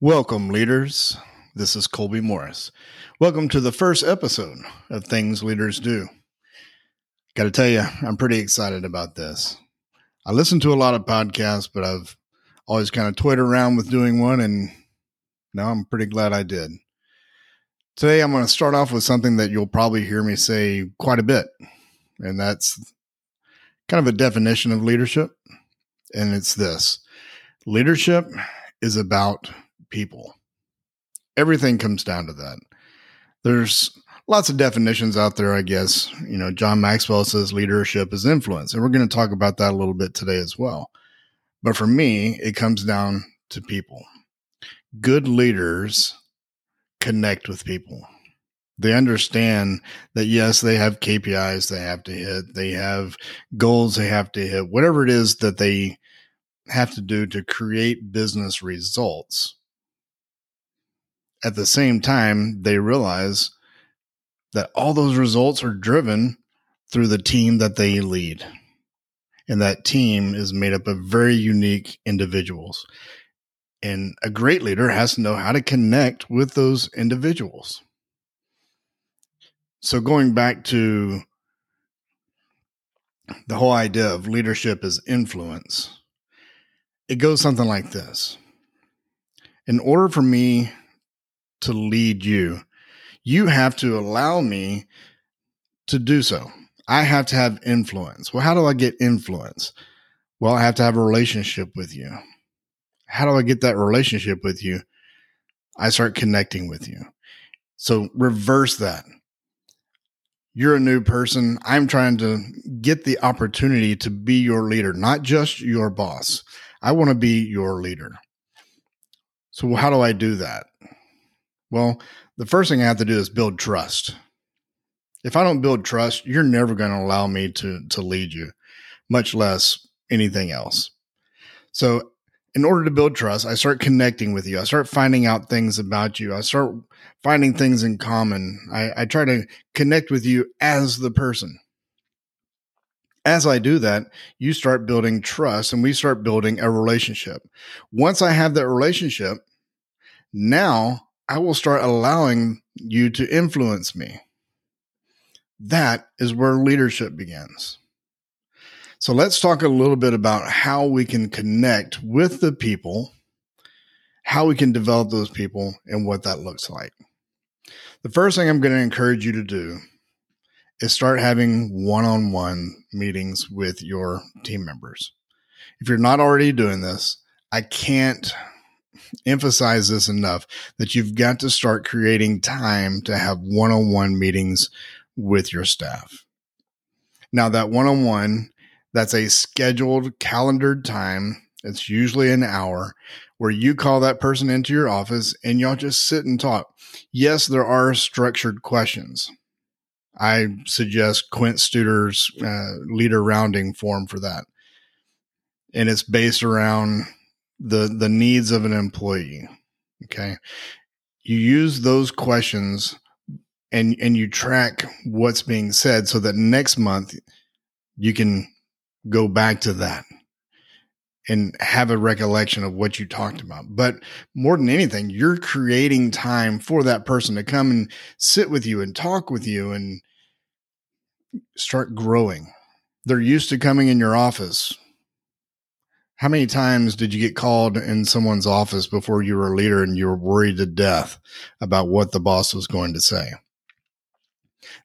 Welcome, leaders. This is Colby Morris. Welcome to the first episode of Things Leaders Do. Got to tell you, I'm pretty excited about this. I listen to a lot of podcasts, but I've always kind of toyed around with doing one, and now I'm pretty glad I did. Today, I'm going to start off with something that you'll probably hear me say quite a bit, and that's kind of a definition of leadership. And it's this leadership is about people. Everything comes down to that. There's lots of definitions out there, I guess. You know, John Maxwell says leadership is influence, and we're going to talk about that a little bit today as well. But for me, it comes down to people. Good leaders connect with people. They understand that, yes, they have KPIs they have to hit, they have goals they have to hit, whatever it is that they have to do to create business results at the same time, they realize that all those results are driven through the team that they lead. And that team is made up of very unique individuals. And a great leader has to know how to connect with those individuals. So, going back to the whole idea of leadership as influence, it goes something like this. In order for me to lead you. You have to allow me to do so. I have to have influence. Well, how do I get influence? Well, I have to have a relationship with you. How do I get that relationship with you? I start connecting with you. So reverse that. You're a new person. I'm trying to get the opportunity to be your leader, not just your boss. I want to be your leader. So, how do I do that? Well, the first thing I have to do is build trust. If I don't build trust, you're never going to allow me to to lead you, much less anything else. So, in order to build trust, I start connecting with you. I start finding out things about you. I start finding things in common. I, I try to connect with you as the person. As I do that, you start building trust and we start building a relationship. Once I have that relationship, now I will start allowing you to influence me. That is where leadership begins. So let's talk a little bit about how we can connect with the people, how we can develop those people, and what that looks like. The first thing I'm going to encourage you to do is start having one on one meetings with your team members. If you're not already doing this, I can't emphasize this enough that you've got to start creating time to have one on one meetings with your staff. Now, that one on one, that's a scheduled, calendared time. It's usually an hour where you call that person into your office and y'all just sit and talk. Yes, there are structured questions. I suggest Quint Studer's uh, leader rounding form for that. And it's based around the the needs of an employee okay? You use those questions and and you track what's being said so that next month you can go back to that and have a recollection of what you talked about. But more than anything you're creating time for that person to come and sit with you and talk with you and start growing. They're used to coming in your office how many times did you get called in someone's office before you were a leader and you were worried to death about what the boss was going to say?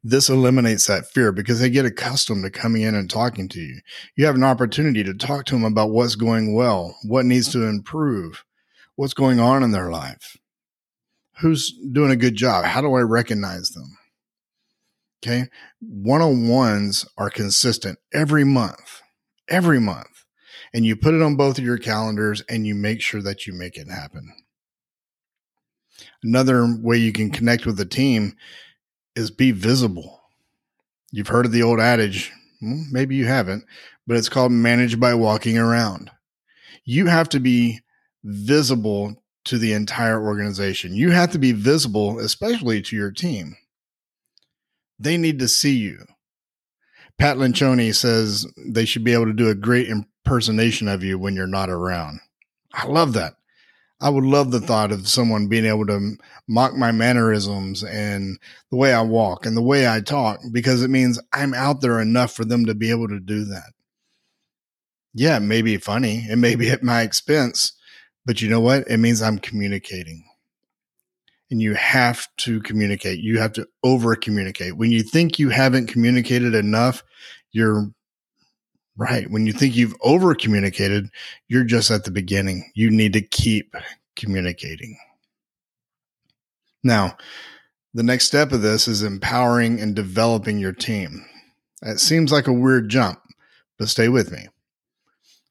This eliminates that fear because they get accustomed to coming in and talking to you. You have an opportunity to talk to them about what's going well, what needs to improve, what's going on in their life, who's doing a good job, how do I recognize them? Okay. One on ones are consistent every month, every month and you put it on both of your calendars and you make sure that you make it happen. Another way you can connect with the team is be visible. You've heard of the old adage, hmm, maybe you haven't, but it's called manage by walking around. You have to be visible to the entire organization. You have to be visible, especially to your team. They need to see you. Pat Lencioni says they should be able to do a great impersonation of you when you're not around. I love that. I would love the thought of someone being able to mock my mannerisms and the way I walk and the way I talk because it means I'm out there enough for them to be able to do that. Yeah, it may be funny, it may be at my expense, but you know what? It means I'm communicating. And you have to communicate. You have to over communicate. When you think you haven't communicated enough, you're Right. When you think you've over communicated, you're just at the beginning. You need to keep communicating. Now, the next step of this is empowering and developing your team. It seems like a weird jump, but stay with me.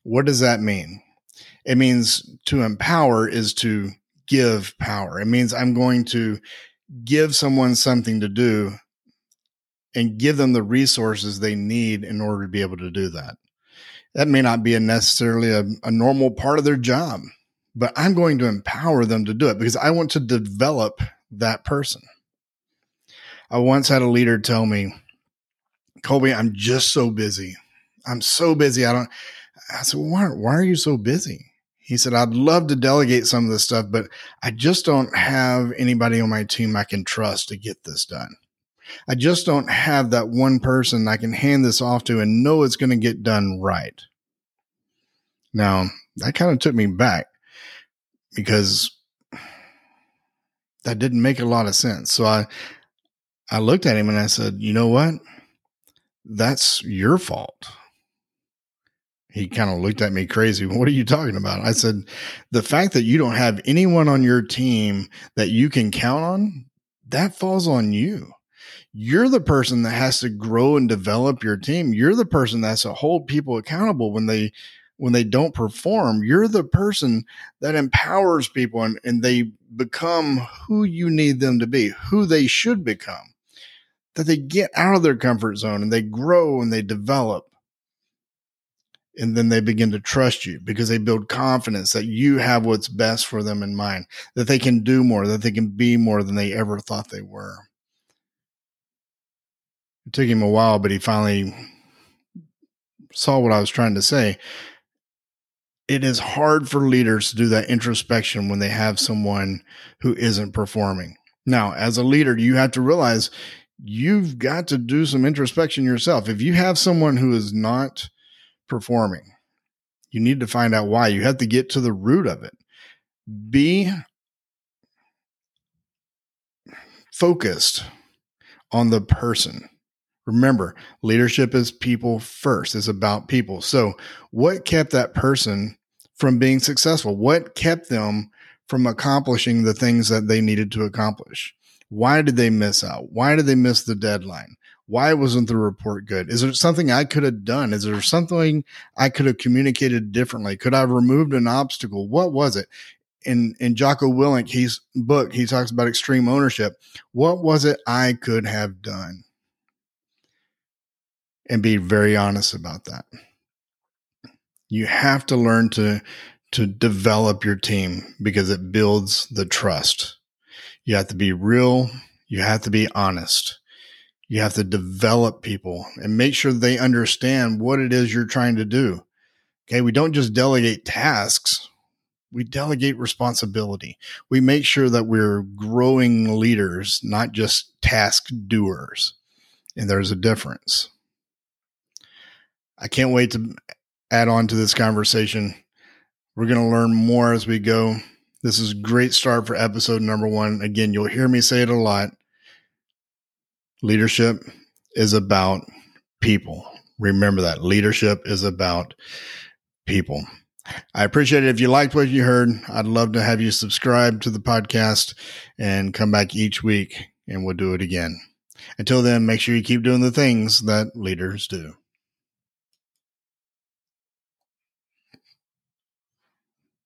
What does that mean? It means to empower is to give power. It means I'm going to give someone something to do and give them the resources they need in order to be able to do that. That may not be a necessarily a, a normal part of their job, but I'm going to empower them to do it because I want to develop that person. I once had a leader tell me, Colby, I'm just so busy. I'm so busy. I don't, I said, why, why are you so busy? He said, I'd love to delegate some of this stuff, but I just don't have anybody on my team I can trust to get this done. I just don't have that one person I can hand this off to and know it's going to get done right. Now, that kind of took me back because that didn't make a lot of sense. So I I looked at him and I said, "You know what? That's your fault." He kind of looked at me crazy. What are you talking about? I said, "The fact that you don't have anyone on your team that you can count on, that falls on you." you're the person that has to grow and develop your team. You're the person that has to hold people accountable when they when they don't perform. You're the person that empowers people and, and they become who you need them to be, who they should become. That they get out of their comfort zone and they grow and they develop. And then they begin to trust you because they build confidence that you have what's best for them in mind, that they can do more, that they can be more than they ever thought they were. It took him a while, but he finally saw what I was trying to say. It is hard for leaders to do that introspection when they have someone who isn't performing. Now, as a leader, you have to realize you've got to do some introspection yourself. If you have someone who is not performing, you need to find out why. You have to get to the root of it. Be focused on the person Remember, leadership is people first. It's about people. So, what kept that person from being successful? What kept them from accomplishing the things that they needed to accomplish? Why did they miss out? Why did they miss the deadline? Why wasn't the report good? Is there something I could have done? Is there something I could have communicated differently? Could I have removed an obstacle? What was it? In in Jocko Willink, he's book, he talks about extreme ownership. What was it I could have done? and be very honest about that. You have to learn to to develop your team because it builds the trust. You have to be real, you have to be honest. You have to develop people and make sure they understand what it is you're trying to do. Okay, we don't just delegate tasks, we delegate responsibility. We make sure that we're growing leaders, not just task doers. And there's a difference. I can't wait to add on to this conversation. We're going to learn more as we go. This is a great start for episode number one. Again, you'll hear me say it a lot. Leadership is about people. Remember that leadership is about people. I appreciate it. If you liked what you heard, I'd love to have you subscribe to the podcast and come back each week and we'll do it again. Until then, make sure you keep doing the things that leaders do.